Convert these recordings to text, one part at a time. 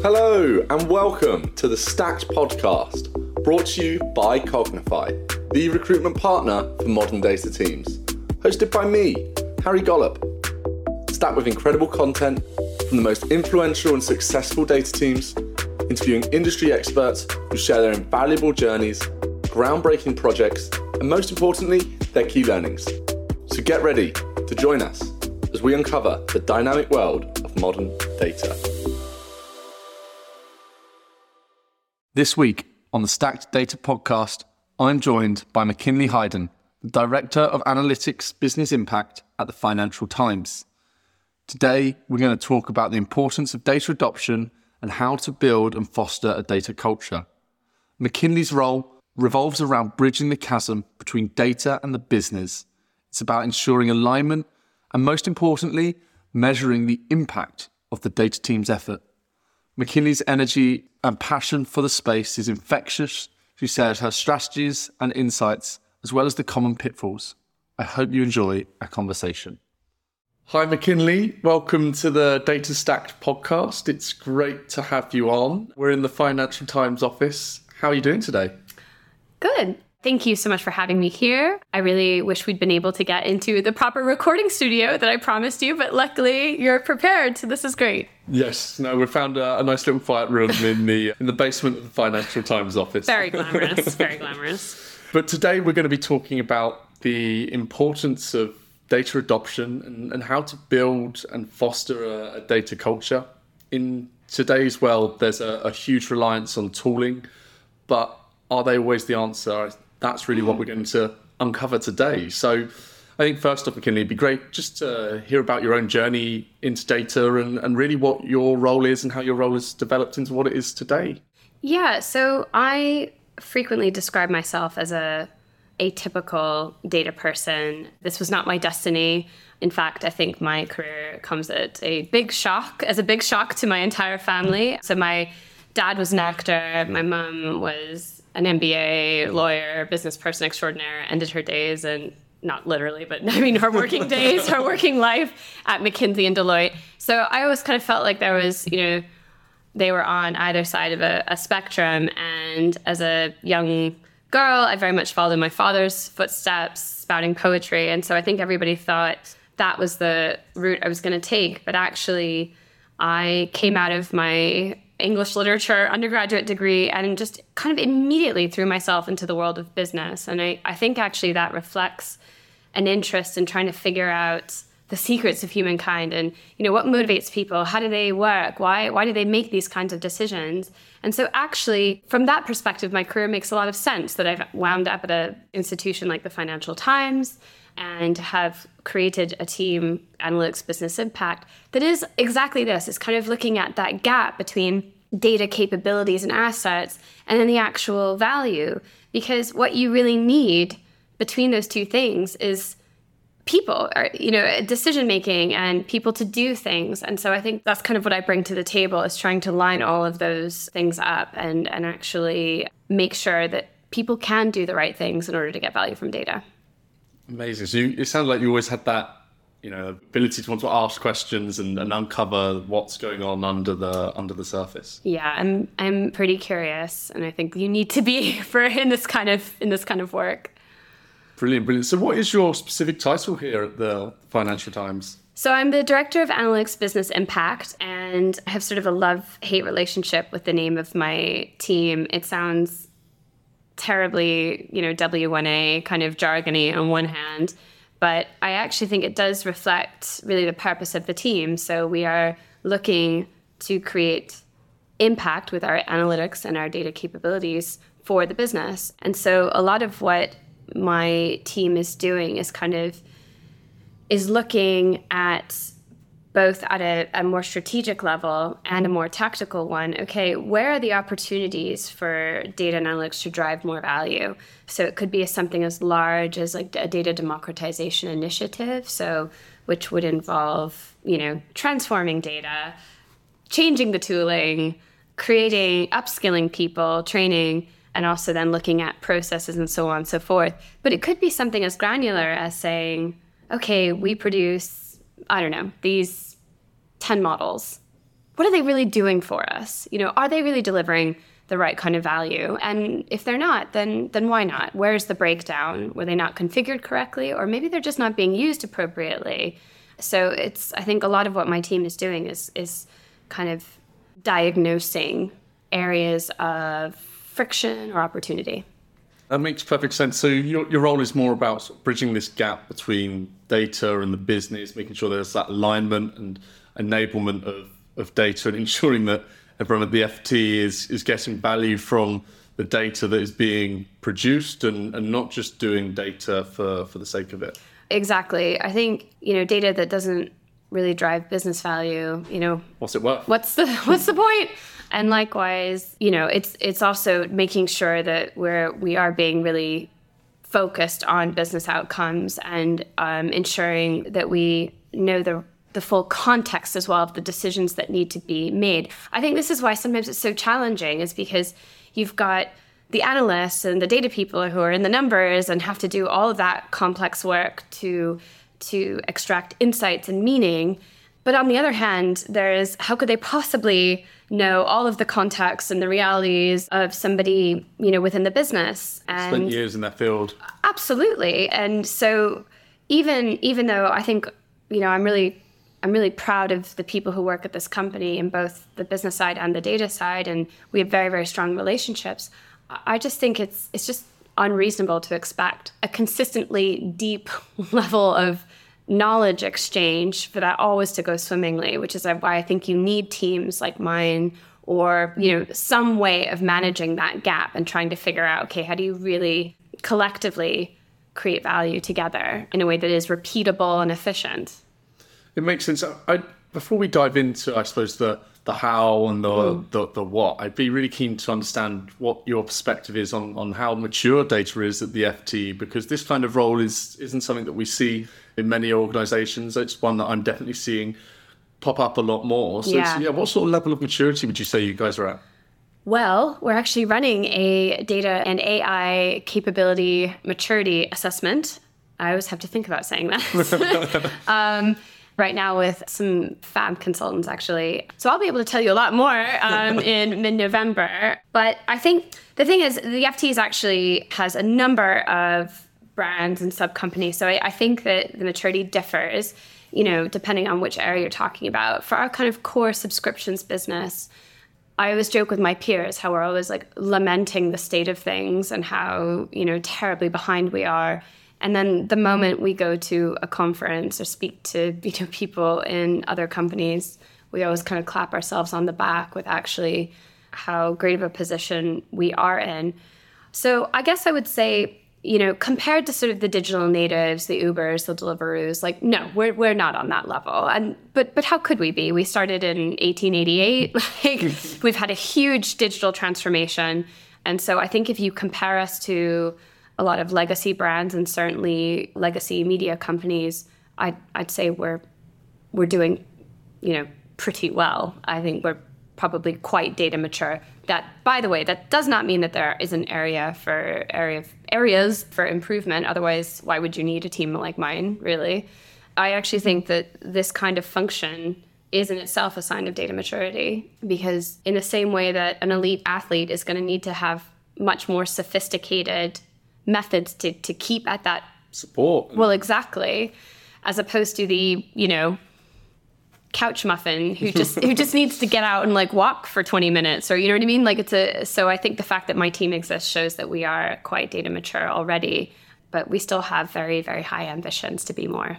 Hello, and welcome to the Stacked podcast, brought to you by Cognify, the recruitment partner for modern data teams. Hosted by me, Harry Gollop. Stacked with incredible content from the most influential and successful data teams, interviewing industry experts who share their invaluable journeys, groundbreaking projects, and most importantly, their key learnings. So get ready to join us as we uncover the dynamic world of modern data. This week on the Stacked Data podcast, I'm joined by McKinley Hyden, the Director of Analytics Business Impact at the Financial Times. Today, we're going to talk about the importance of data adoption and how to build and foster a data culture. McKinley's role revolves around bridging the chasm between data and the business. It's about ensuring alignment and, most importantly, measuring the impact of the data team's effort. McKinley's energy and passion for the space is infectious. She shares her strategies and insights, as well as the common pitfalls. I hope you enjoy our conversation. Hi, McKinley. Welcome to the Data Stacked podcast. It's great to have you on. We're in the Financial Times office. How are you doing today? Good. Thank you so much for having me here. I really wish we'd been able to get into the proper recording studio that I promised you, but luckily you're prepared, so this is great. Yes, no, we found a, a nice little quiet room in the in the basement of the Financial Times office. Very glamorous, very glamorous. But today we're going to be talking about the importance of data adoption and, and how to build and foster a, a data culture. In today's world, there's a, a huge reliance on tooling, but are they always the answer? that's really what we're going to uncover today. So I think first off, McKinley, it'd be great just to hear about your own journey into data and, and really what your role is and how your role has developed into what it is today. Yeah, so I frequently describe myself as a atypical data person. This was not my destiny. In fact, I think my career comes at a big shock, as a big shock to my entire family. So my dad was an actor, my mom was an MBA, lawyer, business person extraordinaire, ended her days and not literally, but I mean her working days, her working life at McKinsey and Deloitte. So I always kind of felt like there was, you know, they were on either side of a, a spectrum. And as a young girl, I very much followed in my father's footsteps, spouting poetry. And so I think everybody thought that was the route I was going to take. But actually, I came out of my English literature undergraduate degree and just kind of immediately threw myself into the world of business. And I, I think actually that reflects an interest in trying to figure out the secrets of humankind and you know what motivates people how do they work why why do they make these kinds of decisions? And so actually from that perspective my career makes a lot of sense that i've wound up at an institution like the financial times and have created a team analytics business impact that is exactly this. It's kind of looking at that gap between data capabilities and assets and then the actual value. Because what you really need between those two things is people or you know decision making and people to do things and so i think that's kind of what i bring to the table is trying to line all of those things up and and actually make sure that people can do the right things in order to get value from data Amazing. So you, it sounds like you always had that, you know, ability to want to ask questions and, and uncover what's going on under the under the surface. Yeah, I'm I'm pretty curious, and I think you need to be for in this kind of in this kind of work. Brilliant, brilliant. So, what is your specific title here at the Financial Times? So, I'm the director of analytics business impact, and I have sort of a love hate relationship with the name of my team. It sounds terribly, you know, W1A kind of jargony on one hand, but I actually think it does reflect really the purpose of the team. So we are looking to create impact with our analytics and our data capabilities for the business. And so a lot of what my team is doing is kind of is looking at both at a, a, more strategic level and a more tactical one. Okay where are the opportunities for data analytics to drive more value? So it could be something as large as like a data democratization initiative so which would involve you know transforming data changing the tooling creating upskilling people training and also then looking at processes and so on and so forth but it could be something as granular as saying okay we produce I don't know, these 10 models what are they really doing for us? You know, are they really delivering the right kind of value? And if they're not, then then why not? Where's the breakdown? Were they not configured correctly, or maybe they're just not being used appropriately? So it's I think a lot of what my team is doing is is kind of diagnosing areas of friction or opportunity. That makes perfect sense. So your, your role is more about sort of bridging this gap between data and the business, making sure there's that alignment and enablement of, of data and ensuring that everyone at the FT is, is getting value from the data that is being produced and, and not just doing data for, for the sake of it. Exactly. I think, you know, data that doesn't really drive business value, you know, what's it worth? What's the what's the point? And likewise, you know, it's it's also making sure that we're we are being really focused on business outcomes and um, ensuring that we know the the full context as well of the decisions that need to be made. I think this is why sometimes it's so challenging, is because you've got the analysts and the data people who are in the numbers and have to do all of that complex work to to extract insights and meaning. But on the other hand, there's how could they possibly know all of the context and the realities of somebody, you know, within the business? And Spent years in that field. Absolutely. And so even even though I think, you know, I'm really I'm really proud of the people who work at this company in both the business side and the data side and we have very, very strong relationships. I just think it's it's just unreasonable to expect a consistently deep level of knowledge exchange for that always to go swimmingly, which is why I think you need teams like mine or you know some way of managing that gap and trying to figure out okay how do you really collectively create value together in a way that is repeatable and efficient it makes sense I, before we dive into i suppose the the how and the, mm. the, the what. I'd be really keen to understand what your perspective is on, on how mature data is at the FT because this kind of role is isn't something that we see in many organisations. It's one that I'm definitely seeing pop up a lot more. So yeah. yeah, what sort of level of maturity would you say you guys are at? Well, we're actually running a data and AI capability maturity assessment. I always have to think about saying that. um, right now with some fab consultants, actually. So I'll be able to tell you a lot more um, in mid November. But I think the thing is, the FTs actually has a number of brands and sub companies. So I, I think that the maturity differs, you know, depending on which area you're talking about. For our kind of core subscriptions business, I always joke with my peers how we're always like lamenting the state of things and how, you know, terribly behind we are. And then the moment we go to a conference or speak to you know people in other companies, we always kind of clap ourselves on the back with actually how great of a position we are in. So I guess I would say, you know, compared to sort of the digital natives, the Ubers, the Deliveroos, like no, we're we're not on that level. And but but how could we be? We started in 1888. Like we've had a huge digital transformation. And so I think if you compare us to a lot of legacy brands and certainly legacy media companies, I'd, I'd say we're we're doing, you know, pretty well. I think we're probably quite data mature. That, by the way, that does not mean that there is an area for area areas for improvement. Otherwise, why would you need a team like mine? Really, I actually think that this kind of function is in itself a sign of data maturity because in the same way that an elite athlete is going to need to have much more sophisticated methods to to keep at that support. Well, exactly, as opposed to the you know couch muffin who just who just needs to get out and like walk for 20 minutes or you know what I mean like it's a so I think the fact that my team exists shows that we are quite data mature already but we still have very very high ambitions to be more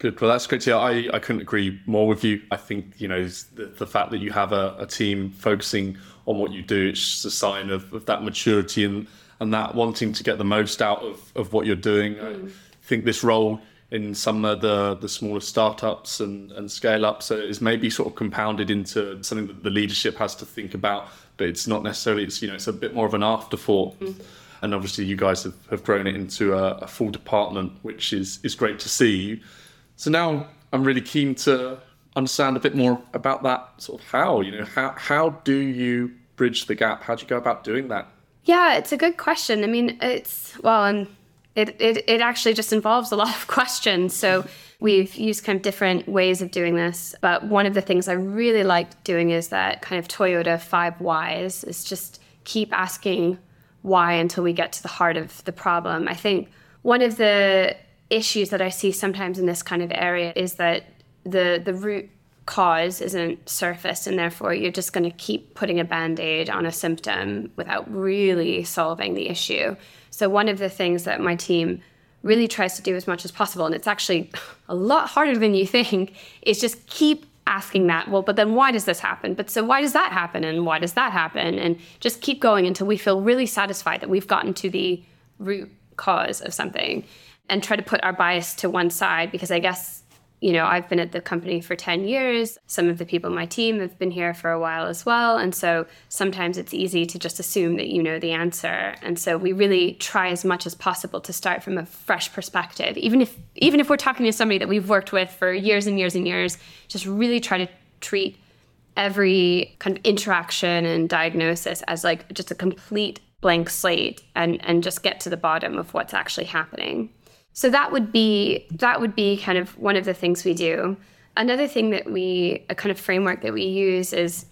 Good. Well, that's great to hear. I, I couldn't agree more with you. I think, you know, the, the fact that you have a, a, team focusing on what you do, it's just a sign of, of that maturity and and that wanting to get the most out of, of what you're doing. Mm. I think this role in some of the, the smaller startups and, and scale ups is maybe sort of compounded into something that the leadership has to think about, but it's not necessarily, it's, you know, it's a bit more of an afterthought. Mm. And obviously you guys have, have grown it into a, a full department, which is, is great to see. So now I'm really keen to understand a bit more about that sort of how, you know, how, how do you bridge the gap? How do you go about doing that? Yeah, it's a good question. I mean, it's well, and it, it, it actually just involves a lot of questions. So We've used kind of different ways of doing this, but one of the things I really like doing is that kind of Toyota five whys is just keep asking why until we get to the heart of the problem. I think one of the issues that I see sometimes in this kind of area is that the the root cause isn't surfaced and therefore you're just going to keep putting a band-aid on a symptom without really solving the issue. So one of the things that my team really tries to do as much as possible and it's actually a lot harder than you think is just keep asking that well but then why does this happen? But so why does that happen? And why does that happen? And just keep going until we feel really satisfied that we've gotten to the root cause of something and try to put our bias to one side because I guess you know, I've been at the company for 10 years. Some of the people on my team have been here for a while as well. And so sometimes it's easy to just assume that you know the answer. And so we really try as much as possible to start from a fresh perspective. Even if even if we're talking to somebody that we've worked with for years and years and years, just really try to treat every kind of interaction and diagnosis as like just a complete blank slate and and just get to the bottom of what's actually happening. So that would be that would be kind of one of the things we do. Another thing that we a kind of framework that we use is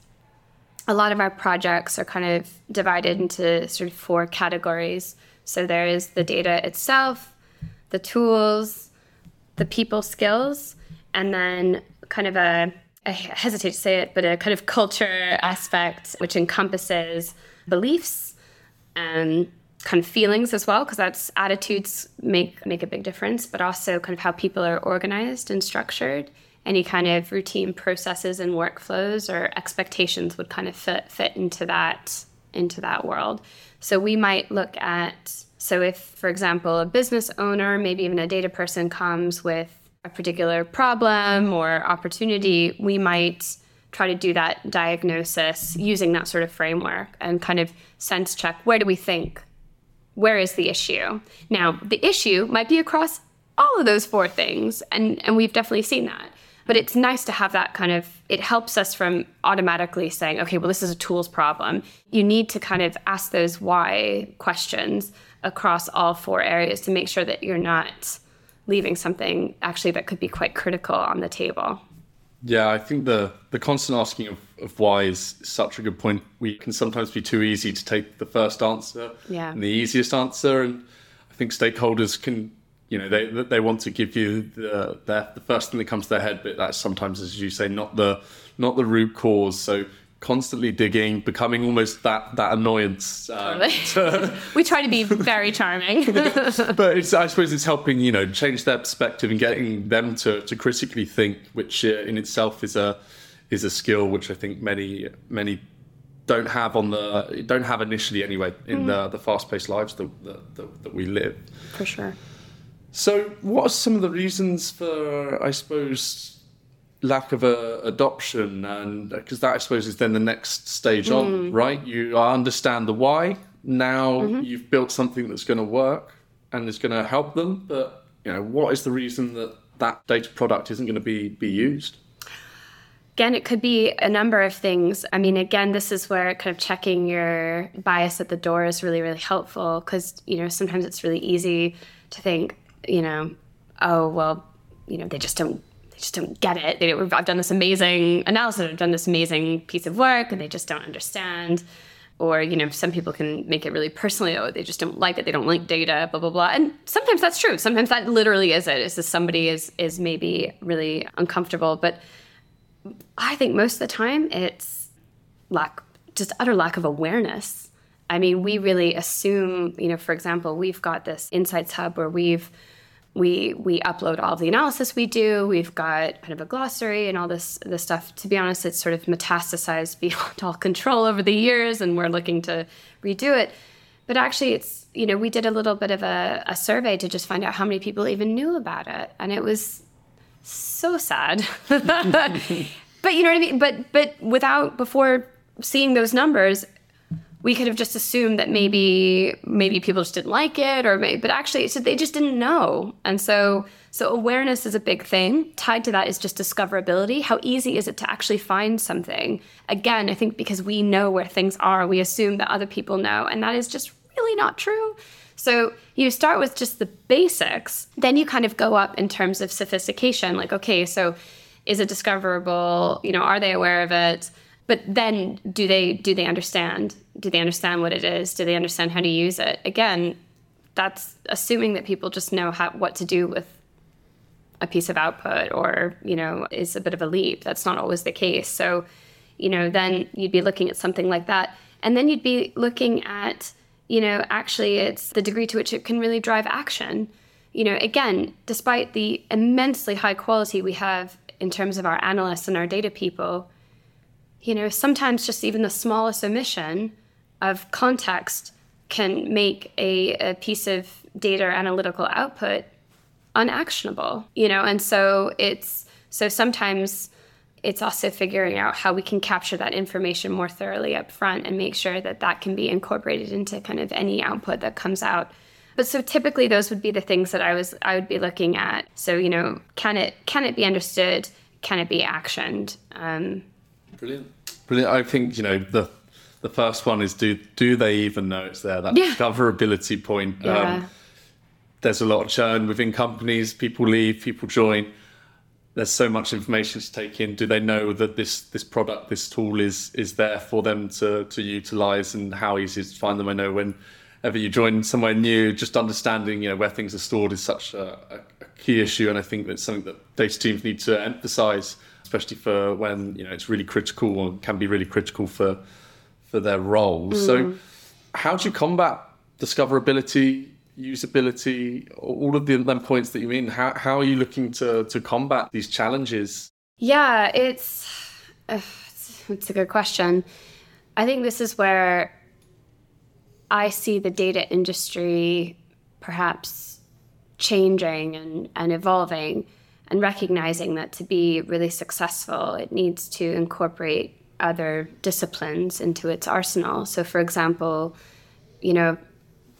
a lot of our projects are kind of divided into sort of four categories. So there is the data itself, the tools, the people skills, and then kind of a I hesitate to say it, but a kind of culture aspect which encompasses beliefs and kind of feelings as well because that's attitudes make make a big difference but also kind of how people are organized and structured. Any kind of routine processes and workflows or expectations would kind of fit fit into that into that world. So we might look at so if for example a business owner maybe even a data person comes with a particular problem or opportunity we might try to do that diagnosis using that sort of framework and kind of sense check where do we think where is the issue? Now, the issue might be across all of those four things, and, and we've definitely seen that. But it's nice to have that kind of, it helps us from automatically saying, okay, well, this is a tools problem. You need to kind of ask those why questions across all four areas to make sure that you're not leaving something actually that could be quite critical on the table. Yeah, I think the the constant asking of, of why is such a good point. We can sometimes be too easy to take the first answer yeah. and the easiest answer, and I think stakeholders can, you know, they they want to give you the the, the first thing that comes to their head, but that's sometimes, as you say, not the not the root cause. So constantly digging, becoming almost that that annoyance. Um, to, we try to be very charming, but it's, I suppose it's helping you know change their perspective and getting them to to critically think, which uh, in itself is a is a skill which I think many many don't have on the don't have initially anyway in mm. the the fast paced lives that, that that we live. For sure. So, what are some of the reasons for, I suppose, lack of a adoption and because that i suppose is then the next stage mm. on right you understand the why now mm-hmm. you've built something that's going to work and is going to help them but you know what is the reason that that data product isn't going to be be used Again, it could be a number of things. I mean, again, this is where kind of checking your bias at the door is really, really helpful because, you know, sometimes it's really easy to think, you know, oh, well, you know, they just don't they just don't get it. They, I've done this amazing analysis, I've done this amazing piece of work, and they just don't understand. Or, you know, some people can make it really personally, oh, they just don't like it, they don't like data, blah, blah, blah. And sometimes that's true. Sometimes that literally is it. it. Is that somebody is is maybe really uncomfortable. But I think most of the time it's lack just utter lack of awareness. I mean, we really assume, you know, for example, we've got this insights hub where we've we we upload all of the analysis we do. We've got kind of a glossary and all this this stuff. To be honest, it's sort of metastasized beyond all control over the years, and we're looking to redo it. But actually, it's you know we did a little bit of a, a survey to just find out how many people even knew about it, and it was so sad. but you know what I mean. But but without before seeing those numbers, we could have just assumed that maybe maybe people just didn't like it or maybe, but actually so they just didn't know and so so awareness is a big thing tied to that is just discoverability how easy is it to actually find something again i think because we know where things are we assume that other people know and that is just really not true So you start with just the basics, then you kind of go up in terms of sophistication. Like, okay, so is it discoverable? You know, are they aware of it? But then do they do they understand? Do they understand what it is? Do they understand how to use it? Again, that's assuming that people just know how what to do with a piece of output or, you know, is a bit of a leap. That's not always the case. So, you know, then you'd be looking at something like that. And then you'd be looking at you know, actually it's the degree to which it can really drive action. You know, again, despite the immensely high quality we have in terms of our analysts and our data people, you know, sometimes just even the smallest omission of context can make a, a piece of data analytical output unactionable, you know, and so it's so sometimes it's also figuring out how we can capture that information more thoroughly up front and make sure that that can be incorporated into kind of any output that comes out. But so typically those would be the things that i was i would be looking at. So you know can it can it be understood? Can it be actioned? Um, brilliant brilliant i think you know the the first one is do do they even know it's there that yeah. discoverability point yeah. um, there's a lot of churn within companies people leave people join there's so much information to take in. Do they know that this this product, this tool is is there for them to to utilize, and how easy to find them? I know whenever you join somewhere new, just understanding you know where things are stored is such a, a, a key issue, and I think that's something that data teams need to emphasize, especially for when you know it's really critical or can be really critical for for their roles. Mm. So, how do you combat discoverability? usability, all of the them points that you mean. How how are you looking to to combat these challenges? Yeah, it's uh, it's, it's a good question. I think this is where I see the data industry perhaps changing and, and evolving and recognizing that to be really successful, it needs to incorporate other disciplines into its arsenal. So, for example, you know,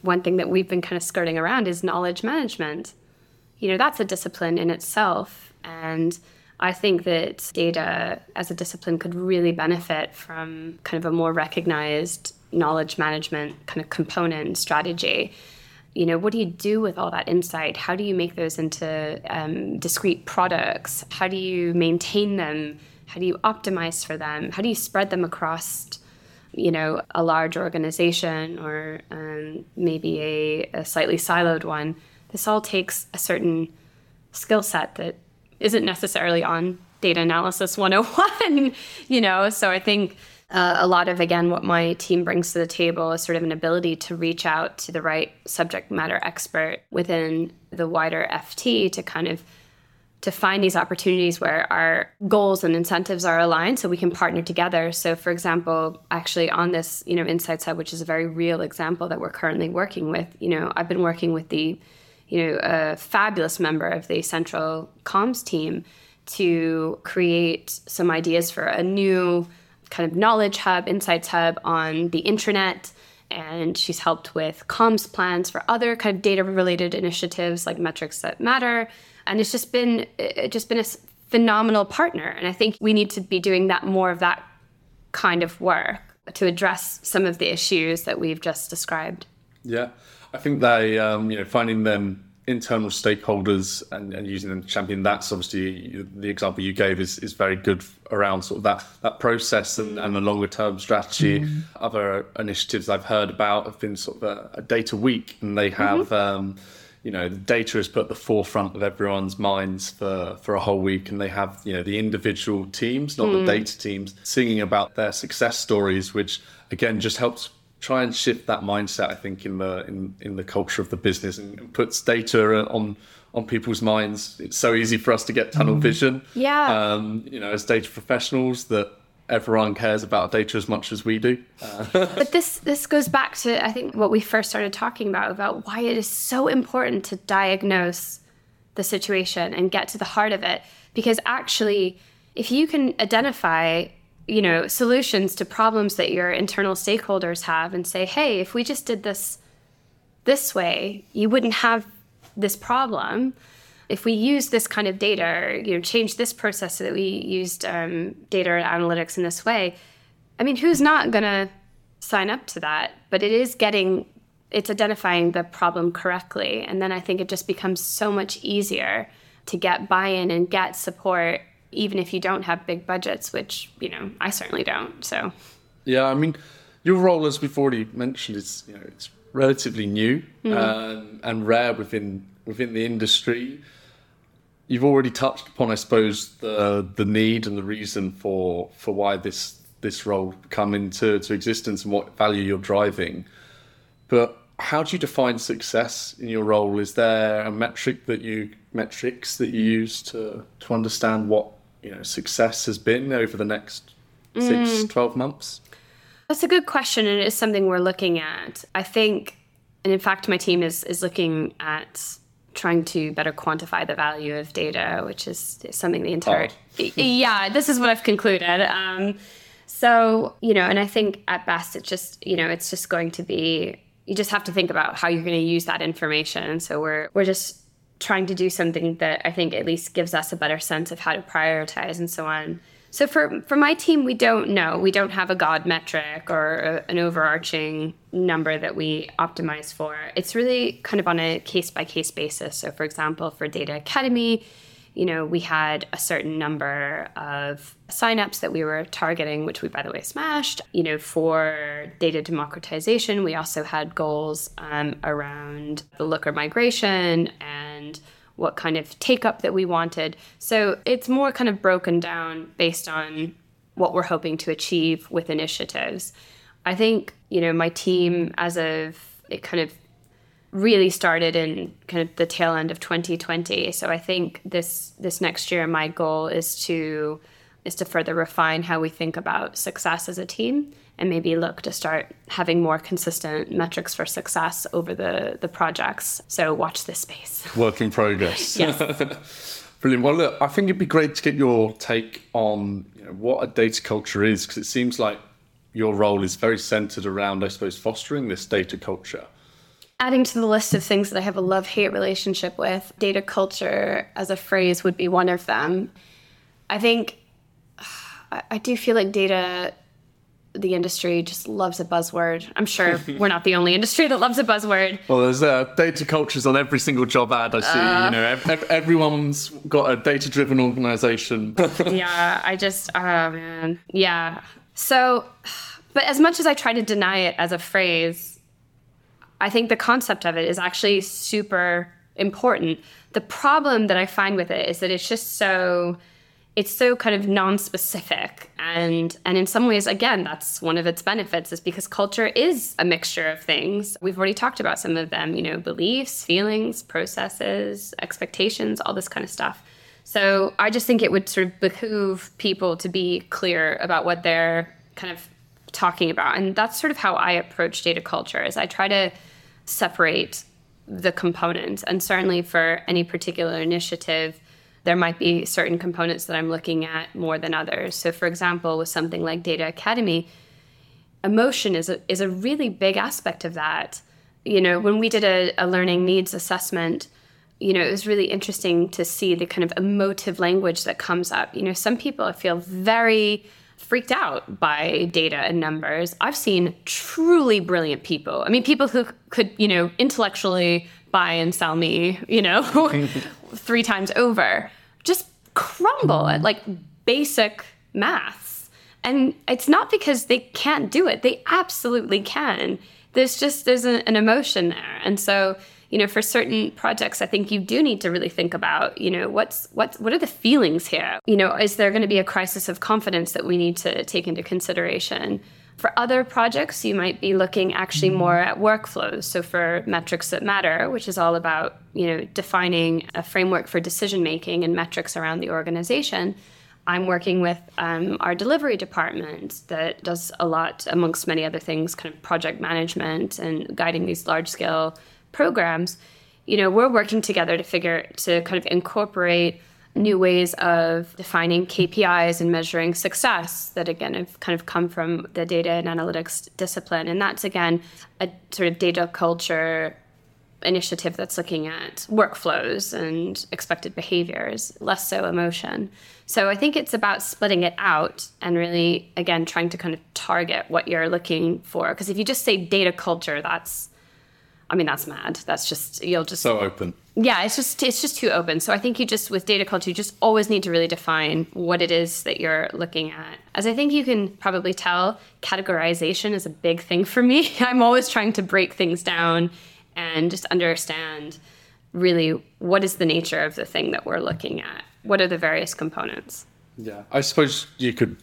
one thing that we've been kind of skirting around is knowledge management. You know, that's a discipline in itself. And I think that data as a discipline could really benefit from kind of a more recognized knowledge management kind of component strategy. You know, what do you do with all that insight? How do you make those into um, discrete products? How do you maintain them? How do you optimize for them? How do you spread them across you know, a large organization or um, maybe a, a slightly siloed one, this all takes a certain skill set that isn't necessarily on data analysis 101, you know? So I think uh, a lot of, again, what my team brings to the table is sort of an ability to reach out to the right subject matter expert within the wider FT to kind of to find these opportunities where our goals and incentives are aligned so we can partner together. So for example actually on this you know insights hub which is a very real example that we're currently working with you know i've been working with the you know a fabulous member of the central comms team to create some ideas for a new kind of knowledge hub insights hub on the intranet and she's helped with comms plans for other kind of data related initiatives like metrics that matter. And it's just been it's just been a phenomenal partner. And i think we need to be doing that more of that kind of work to address some of the issues that we've just described. Yeah. I think they um, you know finding them internal stakeholders and, and using them to champion that's obviously the example you gave is, is very good around sort of that that process and, and the longer term strategy mm. other initiatives i've heard about have been sort of a, a data week and they have mm-hmm. um, you know the data is put at the forefront of everyone's minds for for a whole week and they have you know the individual teams not mm. the data teams singing about their success stories which again just helps try and shift that mindset i think in the in, in the culture of the business and, and puts data on on people's minds it's so easy for us to get tunnel mm. vision yeah um, you know as data professionals that everyone cares about data as much as we do. Uh. but this this goes back to I think what we first started talking about about why it is so important to diagnose the situation and get to the heart of it because actually if you can identify you know solutions to problems that your internal stakeholders have and say hey if we just did this this way you wouldn't have this problem if we use this kind of data, you know, change this process so that we used um, data analytics in this way, I mean, who's not going to sign up to that? But it is getting it's identifying the problem correctly. And then I think it just becomes so much easier to get buy in and get support, even if you don't have big budgets, which, you know, I certainly don't. So, yeah, I mean, your role, as we've already mentioned, is, you know, it's relatively new mm. um, and rare within within the industry. You've already touched upon, I suppose, the the need and the reason for for why this this role come into to existence and what value you're driving. But how do you define success in your role? Is there a metric that you metrics that you use to to understand what you know success has been over the next six, mm. 12 months? That's a good question, and it is something we're looking at. I think, and in fact, my team is is looking at trying to better quantify the value of data, which is something the entire. Oh. yeah, this is what I've concluded. Um, so you know, and I think at best, it's just you know, it's just going to be you just have to think about how you're going to use that information. So we're we're just trying to do something that I think at least gives us a better sense of how to prioritize and so on. So for for my team, we don't know. We don't have a god metric or a, an overarching number that we optimize for. It's really kind of on a case by case basis. So for example, for Data Academy, you know, we had a certain number of signups that we were targeting, which we, by the way, smashed. You know, for data democratization, we also had goals um, around the Looker migration and what kind of take up that we wanted. So it's more kind of broken down based on what we're hoping to achieve with initiatives. I think, you know, my team, as of it kind of really started in kind of the tail end of 2020. So I think this this next year my goal is to is to further refine how we think about success as a team and maybe look to start having more consistent metrics for success over the the projects. So watch this space. Work in progress. yes. Brilliant. Well, look, I think it'd be great to get your take on you know, what a data culture is because it seems like your role is very centered around, I suppose, fostering this data culture. Adding to the list of things that I have a love hate relationship with, data culture as a phrase would be one of them. I think I do feel like data, the industry just loves a buzzword. I'm sure we're not the only industry that loves a buzzword. Well, there's uh, data cultures on every single job ad I see. Uh, you know, ev- everyone's got a data driven organization. yeah, I just, oh man. Yeah. So, but as much as I try to deny it as a phrase, I think the concept of it is actually super important. The problem that I find with it is that it's just so it's so kind of non-specific. And and in some ways again that's one of its benefits is because culture is a mixture of things. We've already talked about some of them you know beliefs feelings processes expectations all this kind of stuff. So i just think it would sort of behoove people to be clear about what they're kind of talking about. And that's sort of how i approach data culture is i try to separate the components. And certainly for any particular initiative, there might be certain components that I'm looking at more than others. So, for example, with something like Data Academy, emotion is a, is a really big aspect of that. You know, when we did a, a learning needs assessment, you know, it was really interesting to see the kind of emotive language that comes up. You know, some people feel very freaked out by data and numbers. I've seen truly brilliant people. I mean, people who could, you know, intellectually buy and sell me, you know, three times over, just crumble at like basic maths. And it's not because they can't do it, they absolutely can. There's just, there's an emotion there. And so, you know, for certain projects, I think you do need to really think about, you know, what's what's what are the feelings here? You know, is there going to be a crisis of confidence that we need to take into consideration? For other projects, you might be looking actually more at workflows. So for metrics that matter, which is all about, you know, defining a framework for decision making and metrics around the organization. I'm working with um, our delivery department that does a lot, amongst many other things, kind of project management and guiding these large scale programs, you know, we're working together to figure to kind of incorporate new ways of defining KPIs and measuring success that again have kind of come from the data and analytics discipline. And that's again a sort of data culture initiative that's looking at workflows and expected behaviors, less so emotion. So I think it's about splitting it out and really again trying to kind of target what you're looking for. Because if you just say data culture, that's I mean, that's mad. That's just you'll just so open. Yeah, it's just it's just too open. So I think you just with data culture, you just always need to really define what it is that you're looking at. As I think you can probably tell, categorization is a big thing for me. I'm always trying to break things down and just understand really what is the nature of the thing that we're looking at. What are the various components? Yeah, I suppose you could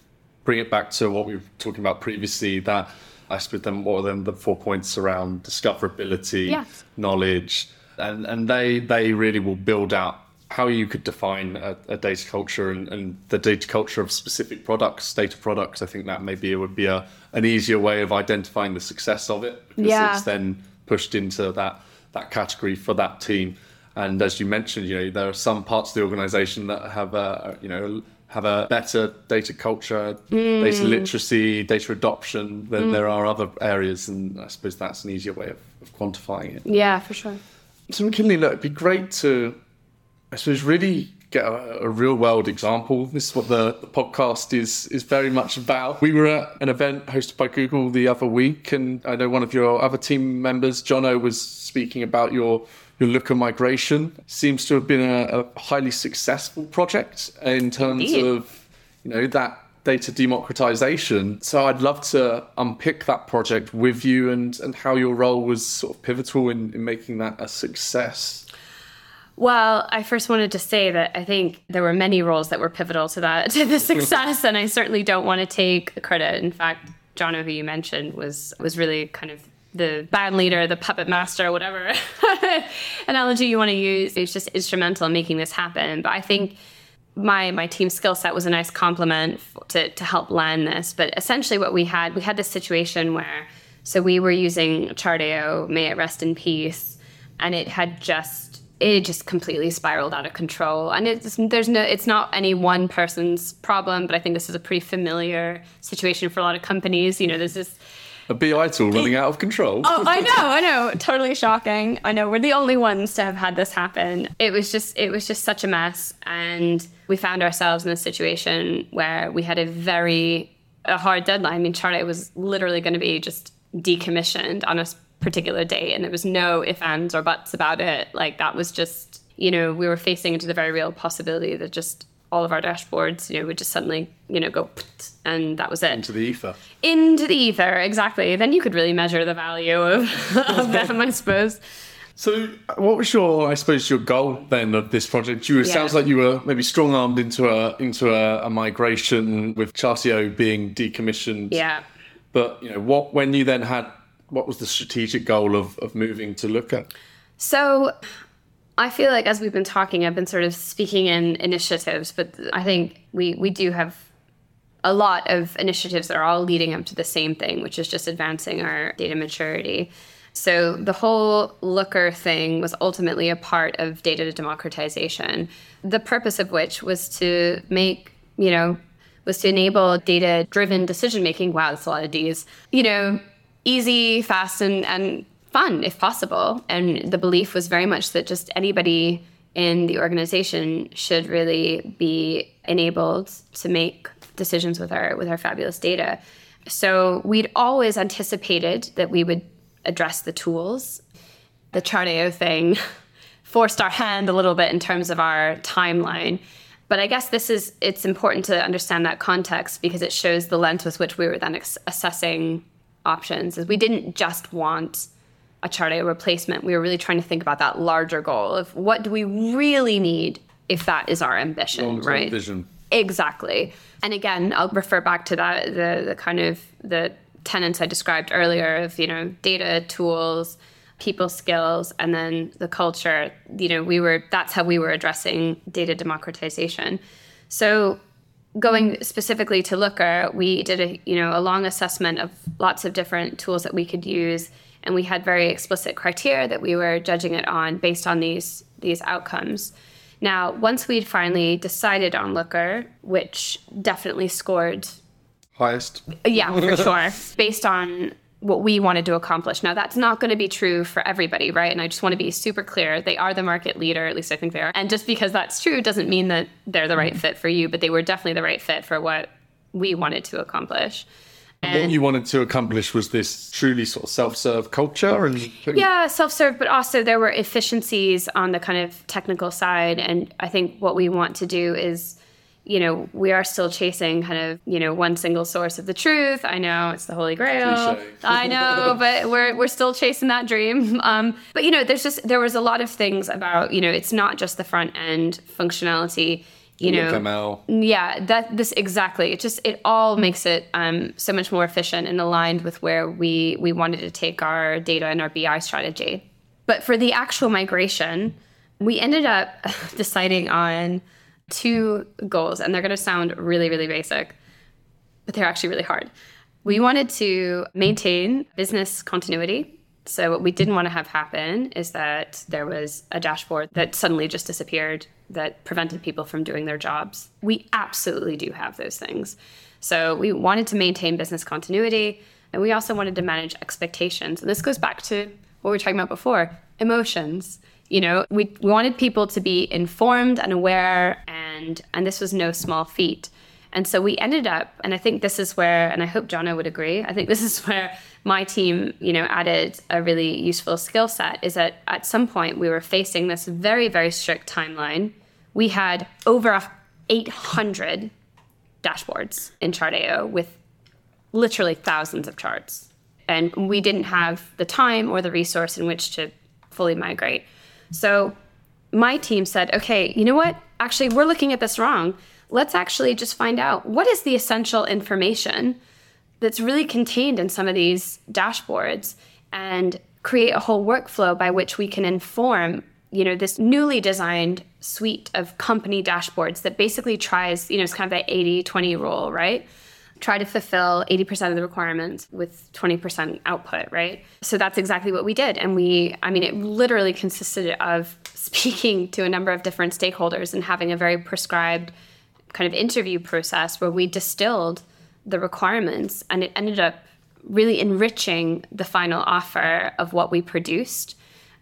bring it back to what we were talking about previously. That I then what are the four points around discoverability, Yes. knowledge, and and they they really will build out how you could define a, a data culture and, and the data culture of specific products, data products. I think that maybe it would be a an easier way of identifying the success of it because Yeah. it's then pushed into that that category for that team. And as you mentioned, you know there are some parts of the organisation that have a you know have a better data culture, data hmm. literacy, data adoption than hmm. there are other areas, and I suppose that's an easier way of, of quantifying it. Yeah, for sure. So McKinley, look, it'd be great to, I suppose, really get a, a real world example. This is what the, the podcast is is very much about. We were at an event hosted by Google the other week, and I know one of your other team members, Jono, was speaking about your your Looker migration. Seems to have been a, a highly successful project in terms Indeed. of you know that data democratization. So I'd love to unpick that project with you and and how your role was sort of pivotal in, in making that a success. Well, I first wanted to say that I think there were many roles that were pivotal to that to the success, and I certainly don't want to take the credit. In fact, John, who you mentioned, was was really kind of the band leader, the puppet master, whatever analogy you want to use. Was just instrumental in making this happen. But I think my my team skill set was a nice complement to to help land this. But essentially, what we had we had this situation where so we were using Chartio, may it rest in peace, and it had just it just completely spiraled out of control. And it's there's no it's not any one person's problem, but I think this is a pretty familiar situation for a lot of companies. You know, there's this A BI tool running out of control. Oh, I know, I know. Totally shocking. I know we're the only ones to have had this happen. It was just it was just such a mess and we found ourselves in a situation where we had a very a hard deadline. I mean, Chartio was literally going to be just decommissioned on a particular date and there was no ifs ands or buts about it. Like that was just, you know, we were facing into the very real possibility that just all of our dashboards, you know, would just suddenly, you know, go and that was it Into the ether. into the ether exactly then you could really measure the value of, of them i suppose So, what was your, I suppose, your goal then of this project? You, it Yeah. sounds like you were maybe strong armed into a into a, a migration with Chartio being decommissioned. yeah But you know, what when you then had, what was the strategic goal of of moving to Looker? so i feel like as we've been talking i've been sort of speaking in initiatives but i think we we do have a lot of initiatives that are all leading up to the same thing which is just advancing our data maturity. So the whole looker thing was ultimately a part of data democratization the purpose of which was to make you know was to enable data driven decision making wow that's a lot of d's. You know easy fast and, and fun if possible and the belief was very much that just anybody in the organization should really be enabled to make decisions with our with our fabulous data so we'd always anticipated that we would address the tools the Chartio thing forced our hand a little bit in terms of our timeline. But I guess this is it's important to understand that context because it shows the lens with which we were then ex- assessing options. Is we didn't just want a Chartio replacement. We were really trying to think about that larger goal of what do we really need if that is our ambition, Long-term right? vision. Exactly. And again, I'll refer back to that the the kind of the tenets I described earlier of, you know, data, tools, people skills, and then the culture. You know, we were that's how we were addressing data democratization. So going specifically to Looker, we did a you know a long assessment of lots of different tools that we could use, and we had very explicit criteria that we were judging it on based on these these outcomes. Now, once we'd finally decided on Looker, which definitely scored, Highest. yeah, for sure, based on what we wanted to accomplish. Now, that's not going to be true for everybody, right? And I just want to be super clear. They are the market leader, at least I think they are. And just because that's true doesn't mean that they're the right fit for you, but they were definitely the right fit for what we wanted to accomplish. What you wanted to accomplish was this truly sort of self-serve culture and yeah self-serve but also there were efficiencies on the kind of technical side. And i think what we want to do is you know we are still chasing kind of you know one single source of the truth. I know it's the holy grail. I know but we're, we're still chasing that dream. Um, but you know there's just there was a lot of things about you know it's not just the front end functionality you know yeah that this exactly. It just it all makes it um, so much more efficient and aligned with where we we wanted to take our data and our bi strategy. But for the actual migration we ended up deciding on two goals and they're going to sound really really basic but they're actually really hard. We wanted to maintain business continuity so what we didn't want to have happen is that there was a dashboard that suddenly just disappeared that prevented people from doing their jobs. We absolutely do have those things. So we wanted to maintain business continuity and we also wanted to manage expectations. And this goes back to what we were talking about before, emotions. You know, we, we wanted people to be informed and aware and and this was no small feat. And so we ended up, and I think this is where, and I hope Jono would agree, I think this is where my team, you know, added a really useful skill set is that at some point we were facing this very, very strict timeline. We had over 800 dashboards in Chartio with literally thousands of charts. And we didn't have the time or the resource in which to fully migrate. So my team said, okay, you know what? Actually, we're looking at this wrong. Let's actually just find out what is the essential information that's really contained in some of these dashboards and create a whole workflow by which we can inform you know this newly designed suite of company dashboards that basically tries you know it's kind of that 80 20 rule right? Try to fulfill 80% of the requirements with 20% output right? So that's exactly what we did. And we i mean it literally consisted of speaking to a number of different stakeholders and having a very prescribed kind of interview process where we distilled the requirements and it ended up really enriching the final offer of what we produced.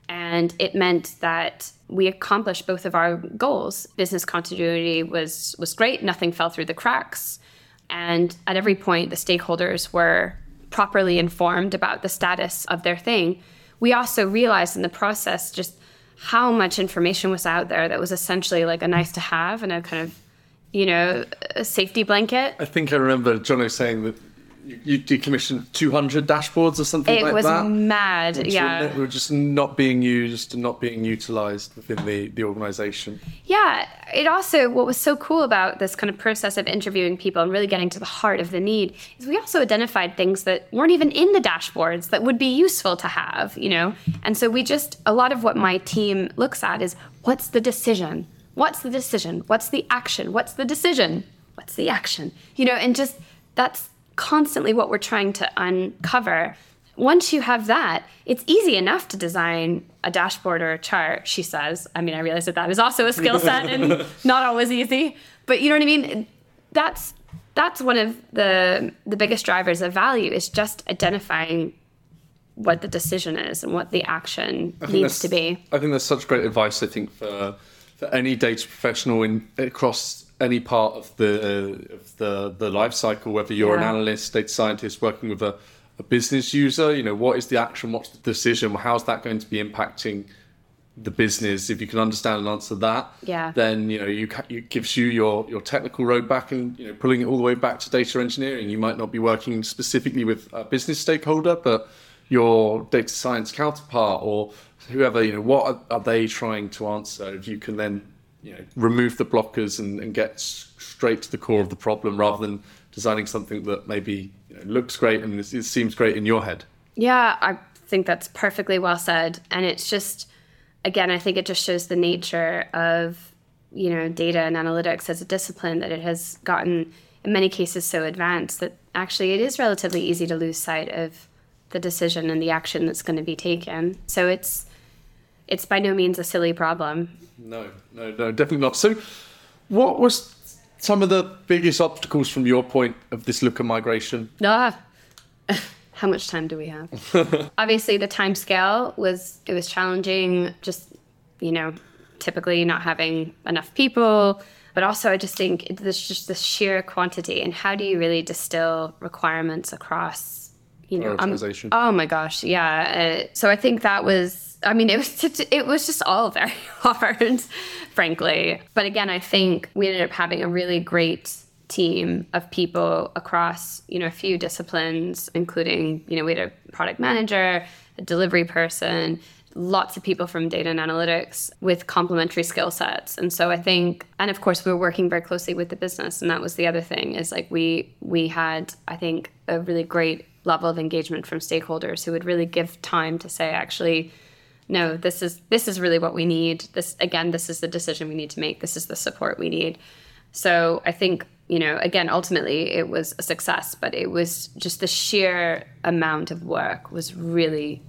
And it meant that we accomplished both of our goals. Business continuity was was great. Nothing fell through the cracks. And at every point the stakeholders were properly informed about the status of their thing. We also realized in the process just how much information was out there that was essentially like a nice to have and a kind of you know, a safety blanket. I think I remember Jono saying that you decommissioned 200 dashboards or something like that. it like was that. mad, yeah. Were, were just not being used and not being utilized within the, the organization. Yeah. It also, what was so cool about this kind of process of interviewing people and really getting to the heart of the need is we also identified things that weren't even in the dashboards that would be useful to have, you know? And so we just, a lot of what my team looks at is what's the decision? What's the decision? What's the action? What's the decision? What's the action? You know, and just that's constantly what we're trying to uncover. Once you have that, it's easy enough to design a dashboard or a chart, she says. I mean, I realize that that is also a skill set and not always easy, but you know what I mean? That's that's one of the the biggest drivers of value is just identifying what the decision is and what the action needs to be. I think that's such great advice. I think for for any data professional in across any part of the uh, of the the life cycle, whether you're yeah. an analyst, data scientist, working with a, a business user, you know, what is the action, what's the decision, how's that going to be impacting the business? If you can understand and answer that, yeah. then you know you it gives you your your technical road back and you know pulling it all the way back to data engineering. You might not be working specifically with a business stakeholder, but your data science counterpart or whoever, you know, what are, they trying to answer? If you can then, you know, remove the blockers and, and get straight to the core of the problem rather than designing something that maybe you know, looks great and it seems great in your head. Yeah, I think that's perfectly well said. And it's just, again, I think it just shows the nature of, you know, data and analytics as a discipline that it has gotten in many cases so advanced that actually it is relatively easy to lose sight of the decision and the action that's going to be taken. So it's it's by no means a silly problem. No, no, no, definitely not. So, what was some of the biggest obstacles from your point of this Looker migration? Ah, how much time do we have? Obviously, the time scale was it was challenging. Just you know, typically not having enough people. But also, I just think there's just the sheer quantity, and how do you really distill requirements across, you know, um, oh my gosh, yeah. Uh, so I think that was, I mean, it was just, it was just all very hard, frankly. But again, I think we ended up having a really great team of people across, you know, a few disciplines, including, you know, we had a product manager, a delivery person, lots of people from data and analytics with complementary skill sets and so i think and of course we were working very closely with the business and that was the other thing is like we we had i think a really great level of engagement from stakeholders who would really give time to say actually no this is this is really what we need. This again this is the decision we need to make. This is the support we need. So i think you know again ultimately it was a success but it was just the sheer amount of work was really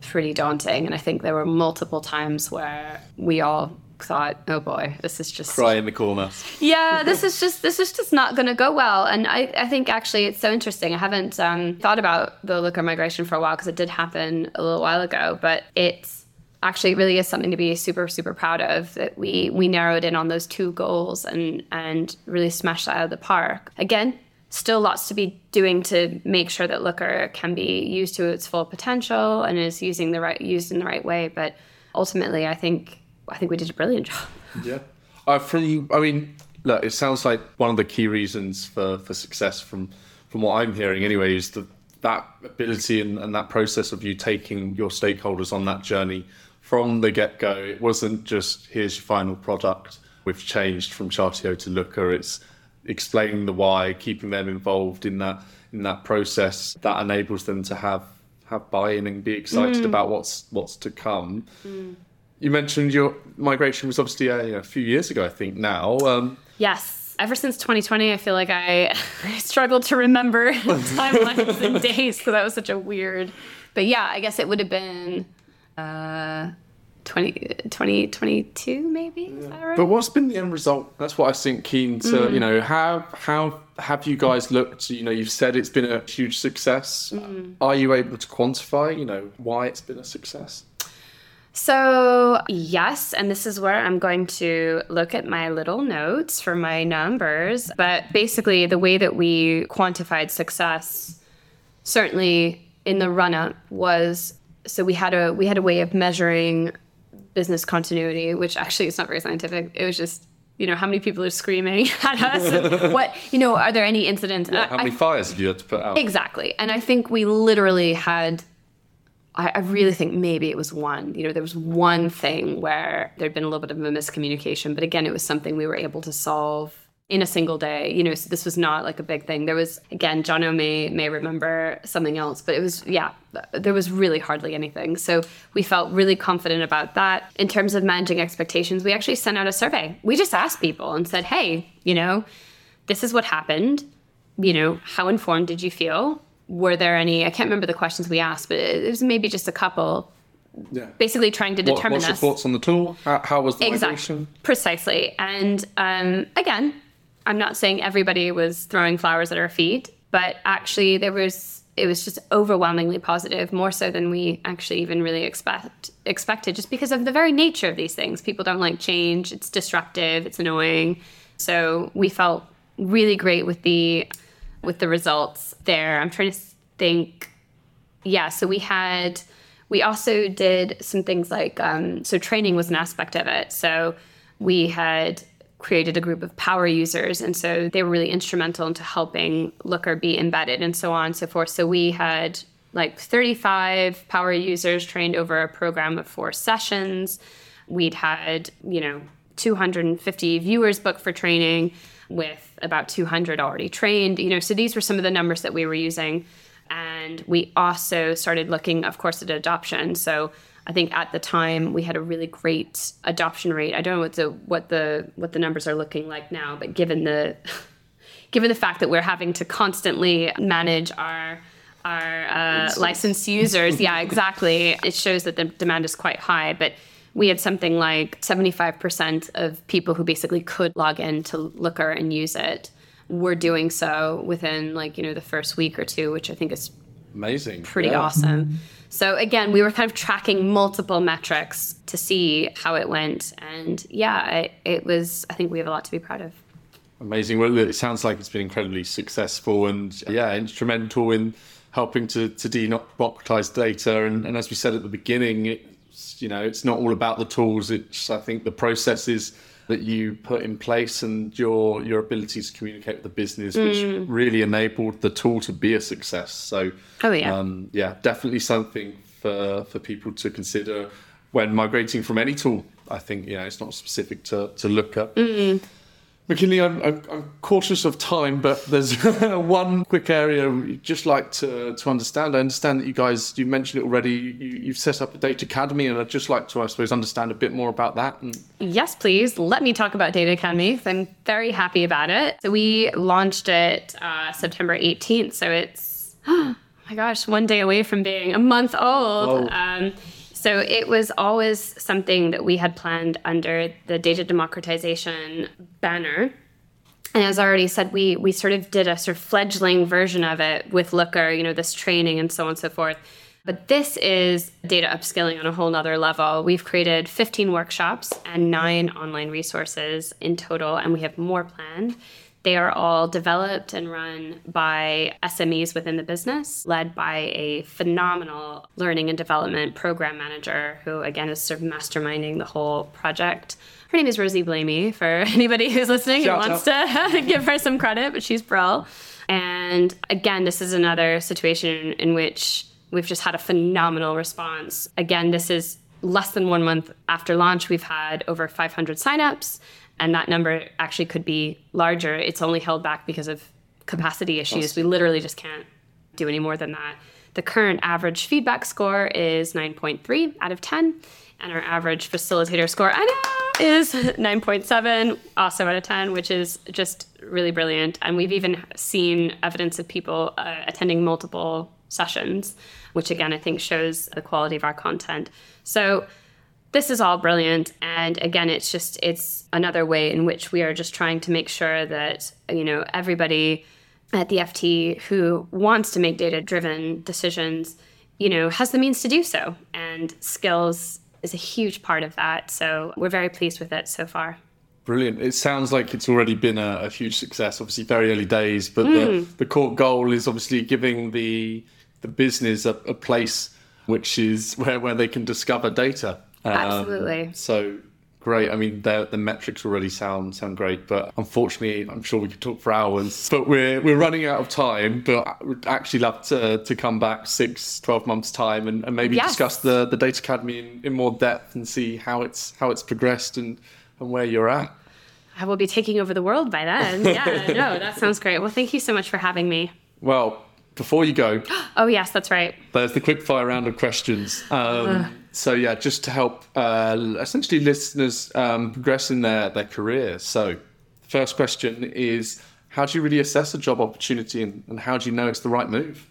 pretty daunting. And I think there were multiple times where we all thought, "Oh boy, this is just Cry in the corner. yeah, this is just this is just not going to go well." And I, I think actually it's so interesting. I haven't um, thought about the Looker migration for a while because it did happen a little while ago, but it's actually really is something to be super super proud of that we we narrowed in on those two goals and and really smashed that out of the park. Again, still lots to be doing to make sure that Looker can be used to its full potential and is using the right used in the right way. But ultimately, I think I think we did a brilliant job. Yeah. Uh, I pretty. I mean, look, it sounds like one of the key reasons for, for success from from what I'm hearing anyway is that that ability and, and that process of you taking your stakeholders on that journey from the get go. It wasn't just here's your final product. We've changed from Chartio to Looker. It's explaining the why, keeping them involved in that in that process that enables them to have have buy-in and be excited mm. about what's what's to come. Mm. You mentioned your migration was obviously you know, a few years ago, I think. Now, um, Yes. Ever since 2020, I feel like I, I struggled to remember timelines and days because that was such a weird. But yeah, I guess it would have been uh, 20, 2022, maybe. Is that right? But what's been the end result? That's what I think. Keen to you know how how have you guys looked? You know, you've said it's been a huge success. Are you able to quantify? You know why it's been a success? So, yes, and this is where I'm going to look at my little notes for my numbers. But basically, the way that we quantified success, certainly in the run up, was so we had a we had a way of measuring business continuity, which actually is not very scientific. It was just you know how many people are screaming at us, what you know, are there any incidents? I- How many fires have you had to put out? Exactly. And I think we literally had, I, I really think maybe it was one. You know, there was one thing where there'd been a little bit of a miscommunication, but again, it was something we were able to solve in a single day. You know, so this was not like a big thing. There was, again, John may, may remember something else, but it was, yeah, there was really hardly anything. So we felt really confident about that. In terms of managing expectations, we actually sent out a survey. We just asked people and said, hey, you know, this is what happened you know, how informed did you feel? Were there any? I can't remember the questions we asked, but it was maybe just a couple. Yeah. Basically, trying to determine. What, what's your this. thoughts on the tool? How, how was the Exactly, migration? precisely. And um, again, I'm not saying everybody was throwing flowers at our feet, but actually, there was. It was just overwhelmingly positive, more so than we actually even really expect expected, just because of the very nature of these things. People don't like change; it's disruptive, it's annoying. So we felt really great with the with the results there. I'm trying to think. Yeah, so we had we also did some things like um, so training was an aspect of it. So we had created a group of power users, and so they were really instrumental into helping Looker be embedded and so on and so forth. So we had like 35 power users trained over a program of four sessions. We'd had you know 250 viewers booked for training with about 200 already trained you know so these were some of the numbers that we were using. And we also started looking of course at adoption. So i think at the time we had a really great adoption rate. I don't know what the what the what the numbers are looking like now but given the given the fact that we're having to constantly manage our our uh, licensed users. Yeah exactly. It shows that the demand is quite high but we had something like 75% of people who basically could log in to Looker and use it were doing so within like you know the first week or two which i think is Amazing. Pretty Yeah. awesome. So again, we were kind of tracking multiple metrics to see how it went, and yeah, it, it was. I think we have a lot to be proud of. Amazing. Well, it sounds like it's been incredibly successful and yeah, instrumental in helping to, to democratize data. And, and as we said at the beginning, it's, you know, it's not all about the tools. It's, I think, the processes that you put in place and your your ability to communicate with the business, which really enabled the tool to be a success. So, Oh, yeah. um, yeah, definitely something for for people to consider when migrating from any tool. I think you know it's not specific to to Looker. McKinley, I'm, I'm, I'm cautious of time, but there's one quick area we'd just like to, to understand. I understand that you guys, you mentioned it already, you, you've set up a data academy, and I'd just like to, I suppose, understand a bit more about that. And Yes, please. Let me talk about Data Academy. I'm very happy about it. So we launched it uh, September 18th. So it's, oh my gosh, one day away from being a month old. Um, so it was always something that we had planned under the data democratization banner. And as I already said, we we sort of did a sort of fledgling version of it with Looker, you know, this training and so on and so forth. But this is data upskilling on a whole nother level. We've created 15 workshops and nine online resources in total, and we have more planned. They are all developed and run by SMEs within the business, led by a phenomenal learning and development program manager who, again, is sort of masterminding the whole project. Her name is Rosie Blamey, for anybody who's listening Shout and wants to give her some credit, but she's brill. And again, this is another situation in which we've just had a phenomenal response. Again, this is less than one month after launch. We've had over 500 signups, and that number actually could be larger. It's only held back because of capacity issues. We literally just can't do any more than that. The current average feedback score is 9.3 out of 10, and our average facilitator score, I know, is 9.7, also out of 10, which is just really brilliant. And we've even seen evidence of people uh, attending multiple sessions, which again, I think shows the quality of our content. So, this is all brilliant. And again it's just it's another way in which we are just trying to make sure that you know everybody at the ft who wants to make data driven decisions you know has the means to do so. And skills is a huge part of that. So we're very pleased with it so far. Brilliant. It sounds like it's already been a, a huge success, obviously, very early days, but the, hmm. the core goal is obviously giving the, the business a, a place which is where, where they can discover data. Um, Absolutely. So great. I mean, the the metrics already sound sound great, but unfortunately, I'm sure we could talk for hours. But we're we're running out of time. But I would actually love to to come back six, 12 months time and, and maybe Yes. discuss the the data academy in, in more depth and see how it's how it's progressed and and where you're at. i will be taking over the world by then yeah no that sounds great well thank you so much for having me Well, before you go, oh yes that's right there's the quick fire round of questions. Um, so yeah, just to help uh, essentially listeners um, progress in their, their career. So first question is, how do you really assess a job opportunity and, and how do you know it's the right move?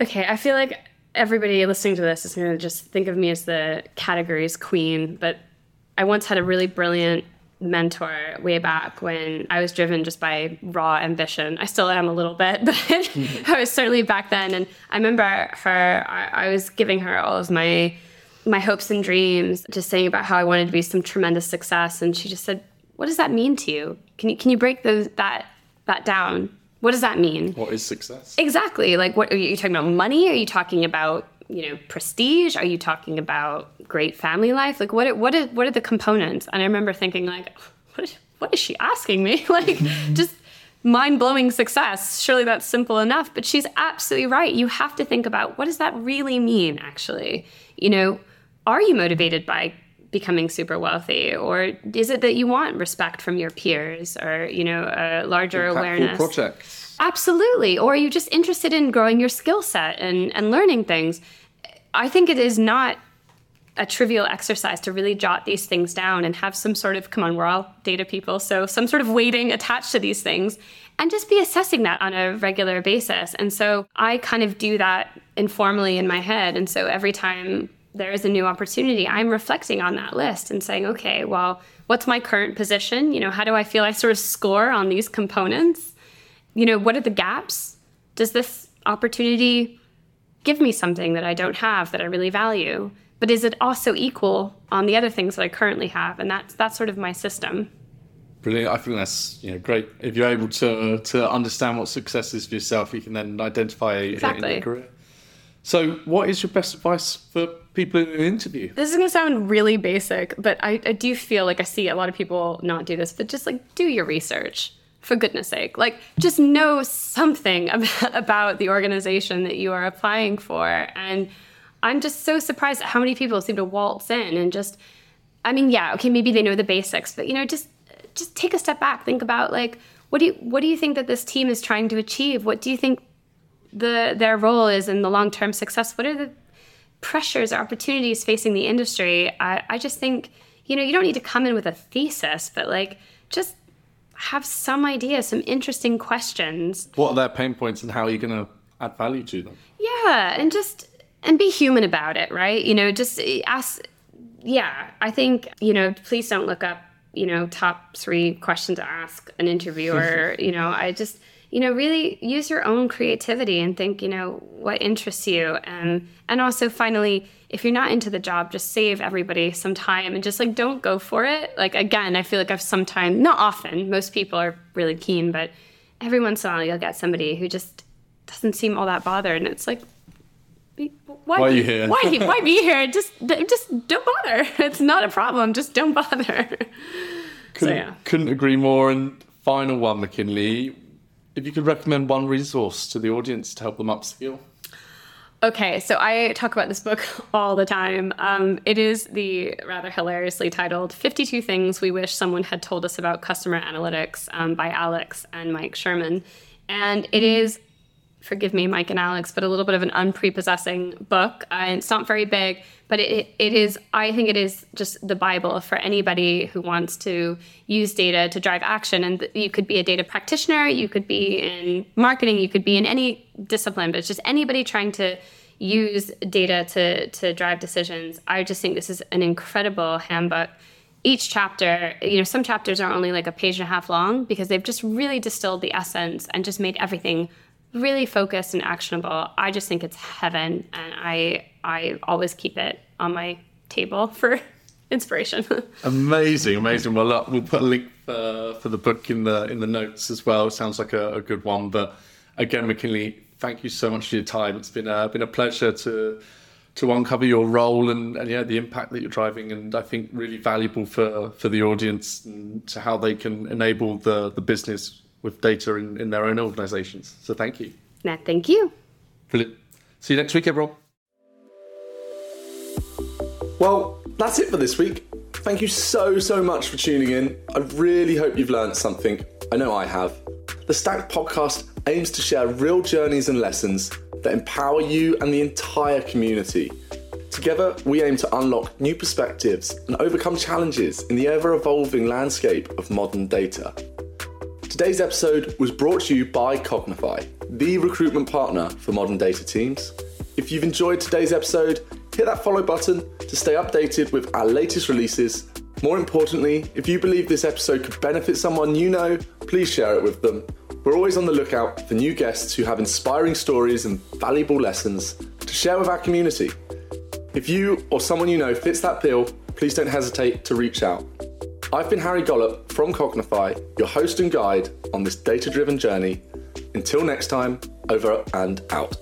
Okay, I feel like everybody listening to this is going to just think of me as the categories queen, but I once had a really brilliant mentor way back when I was driven just by raw ambition. I still am a little bit, but mm-hmm. I was certainly back then. And I remember her, I, I was giving her all of my my hopes and dreams, just saying about how I wanted to be some tremendous success. And she just said, "What does that mean to you? Can you can you break those that that down? What does that mean?" What is success? Exactly. Like, what are you talking about? Money? Are you talking about you know prestige? Are you talking about great family life? Like, what? What? Are, what are the components? And I remember thinking, like, what? What is she asking me? like, just mind blowing success. Surely that's simple enough. But she's absolutely right. You have to think about what does that really mean? Actually, you know, are you motivated by becoming super wealthy or is it that you want respect from your peers or you know a larger Impactful awareness projects. Absolutely. Or are you just interested in growing your skill set and, and learning things? I think it is not a trivial exercise to really jot these things down and have some sort of, come on, we're all data people, so some sort of weighting attached to these things and just be assessing that on a regular basis. And so I kind of do that informally in my head. And so every time there is a new opportunity, I'm reflecting on that list and saying, okay, well, what's my current position? You know, how do I feel I sort of score on these components? You know, what are the gaps? Does this opportunity give me something that I don't have that I really value? But is it also equal on the other things that I currently have? And that's that's sort of my system. Brilliant. I think that's you know great. If you're able to to understand what success is for yourself, you can then identify exactly. it in your career. So, what is your best advice for people in an interview? This is going to sound really basic, but I, I do feel like I see a lot of people not do this, but just like do your research for goodness sake. Like, just know something about, the organization that you are applying for. And I'm just so surprised at how many people seem to waltz in and just, I mean, yeah, okay, maybe they know the basics, but you know, just just take a step back. Think about like, what do you what do you think that this team is trying to achieve? What do you think the their role is in the long term success? What are the pressures or opportunities facing the industry? I, I just think, you know, you don't need to come in with a thesis, but like just have some idea, some interesting questions. What are their pain points and how are you going to add value to them? Yeah, and just and be human about it, right? You know, just ask. Yeah, I think you know. Please don't look up. You know, top three questions to ask an interviewer. you know, I just you know really use your own creativity and think you know what interests you. And and also finally if you're not into the job just save everybody some time and just like don't go for it. Like again i feel like i've sometimes not often most people are really keen but every once in a while you'll get somebody who just doesn't seem all that bothered and it's like why, why are you here? why, why be here? Just just don't bother. It's not a problem. Just don't bother. Couldn't, so, yeah. couldn't agree more. And final one mckinley if you could recommend one resource to the audience to help them upskill. Okay, so I talk about this book all the time. Um, it is the rather hilariously titled 52 Things We Wish Someone Had Told Us About Customer Analytics um, by Alex and Mike Sherman. And it is forgive me, Mike and Alex, but a little bit of an unprepossessing book. Uh, it's not very big, but it, it is, I think it is just the Bible for anybody who wants to use data to drive action. And you could be a data practitioner, you could be in marketing, you could be in any discipline, but it's just anybody trying to use data to, to drive decisions. I just think this is an incredible handbook each chapter, you know, some chapters are only like a page and a half long because they've just really distilled the essence and just made everything really focused and actionable. I just think it's heaven, and I I always keep it on my table for inspiration. amazing, amazing. Well, look, we'll put a link for, for the book in the in the notes as well. Sounds like a, a good one. But again, McKinley, thank you so much for your time. It's been a, been a pleasure to to uncover your role and, and yeah the impact that you're driving and I think really valuable for for the audience and to how they can enable the the business with data in, in their own organizations. So thank you. Nah, thank you. Brilliant. See you next week, everyone. Well, that's it for this week. Thank you so, so much for tuning in. I really hope you've learned something. I know I have. The Stacked podcast aims to share real journeys and lessons that empower you and the entire community. Together, we aim to unlock new perspectives and overcome challenges in the ever evolving landscape of modern data. Today's episode was brought to you by Cognify, the recruitment partner for modern data teams. If you've enjoyed today's episode, hit that follow button to stay updated with our latest releases. More importantly, if you believe this episode could benefit someone you know, please share it with them. We're always on the lookout for new guests who have inspiring stories and valuable lessons to share with our community. If you or someone you know fits that bill, please don't hesitate to reach out. I've been Harry Gollop from Cognify, your host and guide on this data driven journey. Until next time, over and out.